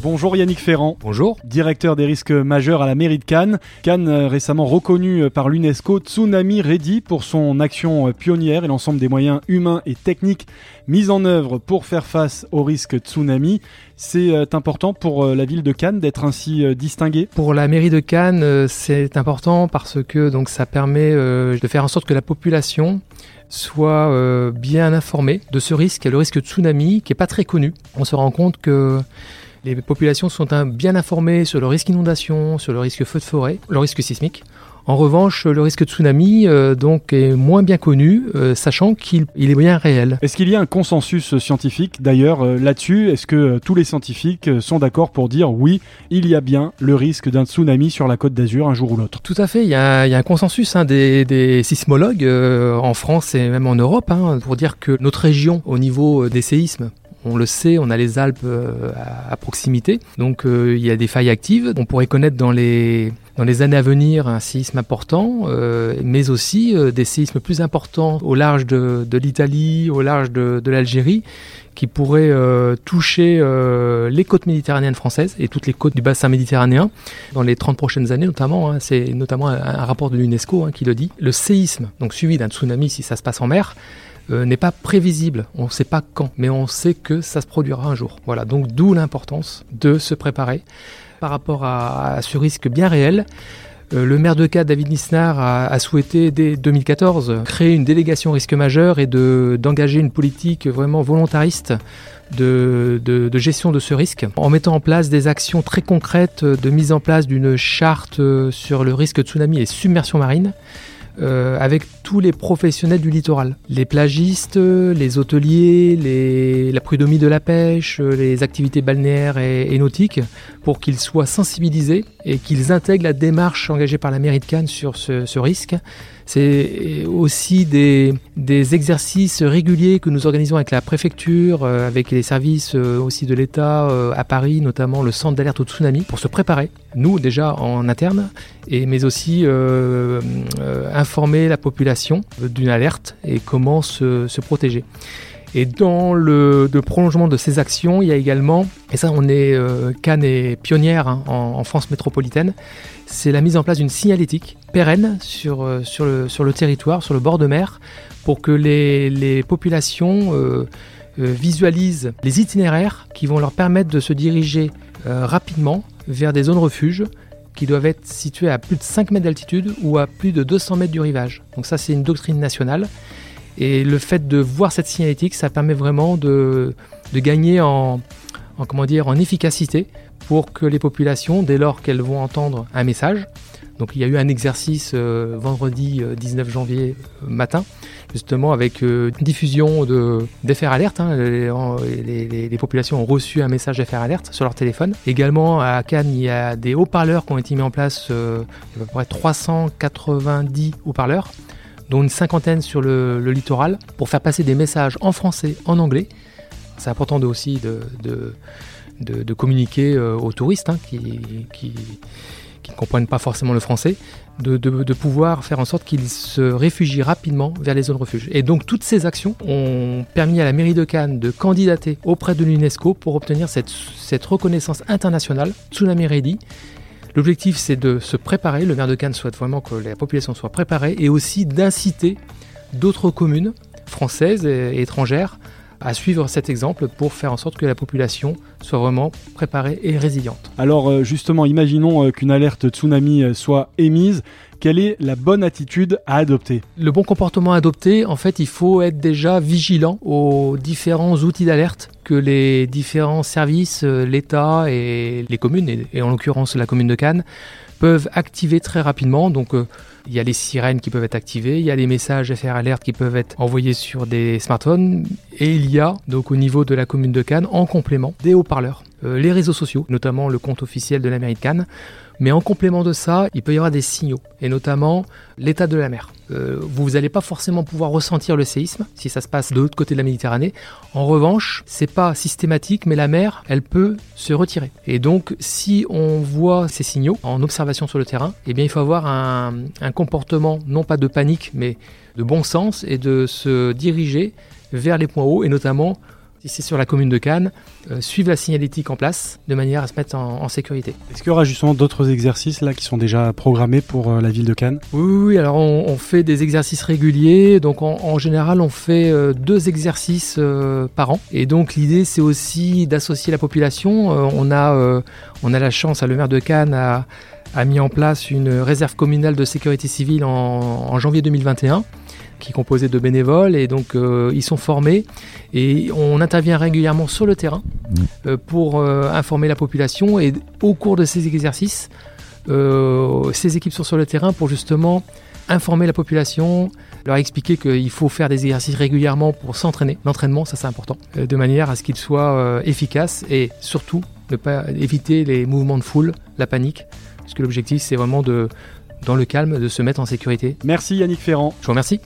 Bonjour Yannick Ferrand. Bonjour. Directeur des risques majeurs à la mairie de Cannes. Cannes euh, récemment reconnu euh, par l'UNESCO Tsunami Ready pour son action euh, pionnière et l'ensemble des moyens humains et techniques mis en œuvre pour faire face au risque tsunami. C'est important pour la ville de Cannes d'être ainsi distinguée Pour la mairie de Cannes, c'est important parce que donc ça permet de faire en sorte que la population soit bien informée de ce risque, le risque tsunami qui est pas très connu. On se rend compte que les populations sont bien informées sur le risque inondation, sur le risque feu de forêt, le risque sismique. En revanche, le risque de tsunami euh, donc est moins bien connu, euh, sachant qu'il est bien réel. Est-ce qu'il y a un consensus scientifique d'ailleurs euh, là-dessus? Est-ce que tous les scientifiques sont d'accord pour dire oui, il y a bien le risque d'un tsunami sur la côte d'Azur un jour ou l'autre? Tout à fait, il y a, un consensus hein, des, sismologues en France et même en Europe hein, pour dire que notre région au niveau des séismes on le sait, on a les Alpes euh, à, proximité, donc euh, il y a des failles actives. On pourrait connaître dans les, dans les années à venir un séisme important, euh, mais aussi des séismes plus importants au large de, l'Italie, au large de, l'Algérie, qui pourraient toucher les côtes méditerranéennes françaises et toutes les côtes du bassin méditerranéen dans les 30 prochaines années notamment. Hein. c'est notamment un, rapport de l'UNESCO hein, qui le dit. Le séisme, donc suivi d'un tsunami si ça se passe en mer, euh, n'est pas prévisible. On ne sait pas quand, mais on sait que ça se produira un jour. Voilà, donc d'où l'importance de se préparer par rapport à, ce risque bien réel. Euh, le maire de Cannes, David Nisnar, a, souhaité dès 2014 créer une délégation risque majeur et d'engager une politique vraiment volontariste de, de, gestion de ce risque, en mettant en place des actions très concrètes de mise en place d'une charte sur le risque de tsunami et submersion marine, euh, avec tous les professionnels du littoral. Les plagistes, les hôteliers, la prud'homie de la pêche, les activités balnéaires et, nautiques, pour qu'ils soient sensibilisés et qu'ils intègrent la démarche engagée par la mairie de Cannes sur ce, ce risque c'est aussi des, exercices réguliers que nous organisons avec la préfecture, euh, avec les services euh, aussi de l'État euh, à Paris, notamment le centre d'alerte au tsunami, pour se préparer, nous déjà en interne, mais aussi informer la population d'une alerte et comment se protéger. Et dans le, prolongement de ces actions, il y a également, et ça on est, euh, Cannes est pionnière hein, en, France métropolitaine, c'est la mise en place d'une signalétique pérenne sur, euh, le, territoire, sur le bord de mer, pour que les, les populations euh, visualisent les itinéraires qui vont leur permettre de se diriger rapidement vers des zones refuges qui doivent être situées à plus de 5 mètres d'altitude ou à plus de 200 mètres du rivage. Donc ça c'est une doctrine nationale. Et le fait de voir cette signalétique, ça permet vraiment de, gagner en, efficacité pour que les populations, dès lors qu'elles vont entendre un message, donc il y a eu un exercice euh, vendredi 19 euh, janvier euh, matin, justement avec diffusion d'effets alerte. Hein. les, populations ont reçu un message d'effets alerte sur leur téléphone. Également à Cannes, il y a des haut-parleurs qui ont été mis en place, il y a à peu près 390 haut-parleurs dont une cinquantaine sur le, littoral, pour faire passer des messages en français, en anglais. C'est important aussi de, communiquer euh, aux touristes hein, qui, qui, ne comprennent pas forcément le français, de, pouvoir faire en sorte qu'ils se réfugient rapidement vers les zones refuges. Et donc toutes ces actions ont permis à la mairie de Cannes de candidater auprès de l'UNESCO pour obtenir cette, cette reconnaissance internationale, Tsunami Ready, L'objectif, c'est de se préparer. Le maire de Cannes souhaite vraiment que la population soit préparée et aussi d'inciter d'autres communes françaises et étrangères à suivre cet exemple pour faire en sorte que la population soit vraiment préparée et résiliente. Alors euh, justement, imaginons euh, qu'une alerte tsunami euh, soit émise. Quelle est la bonne attitude à adopter? Le bon comportement à adopter, en fait, il faut être déjà vigilant aux différents outils d'alerte que les différents services, l'État et les communes, et, en l'occurrence la commune de Cannes, peuvent activer très rapidement. Donc, euh, il y a les sirènes qui peuvent être activées, il y a les messages FR Alert qui peuvent être envoyés sur des smartphones, et il y a donc au niveau de la commune de Cannes, en complément, des haut-parleurs, euh, les réseaux sociaux, notamment le compte officiel de la mais en complément de ça, il peut y avoir des signaux, et notamment l'état de la mer. Euh, vous n'allez pas forcément pouvoir ressentir le séisme si ça se passe de l'autre côté de la Méditerranée. En revanche, c'est pas systématique, mais la mer, elle peut se retirer. Et donc, si on voit ces signaux en observation sur le terrain, eh bien, il faut avoir un, un comportement non pas de panique, mais de bon sens et de se diriger vers les points hauts et notamment ici sur la commune de Cannes, euh, suivent la signalétique en place de manière à se mettre en, sécurité. Est-ce qu'il y aura justement d'autres exercices là qui sont déjà programmés pour euh, la ville de Cannes? Oui, oui, alors on, fait des exercices réguliers. Donc en, général, on fait euh, deux exercices par an. Et donc l'idée, c'est aussi d'associer la population. on, a, on a la chance, le maire de Cannes a, mis en place une réserve communale de sécurité civile en, en janvier 2021 qui est composé de bénévoles et donc euh, ils sont formés et on intervient régulièrement sur le terrain mmh. euh, pour euh, informer la population et au cours de ces exercices, ces équipes sont sur le terrain pour justement informer la population, leur expliquer qu'il faut faire des exercices régulièrement pour s'entraîner. L'entraînement, ça c'est important, de manière à ce qu'ils soient efficaces et surtout ne pas éviter les mouvements de foule, la panique, parce que l'objectif c'est vraiment de, dans le calme, de se mettre en sécurité. Merci Yannick Ferrand. Je vous remercie.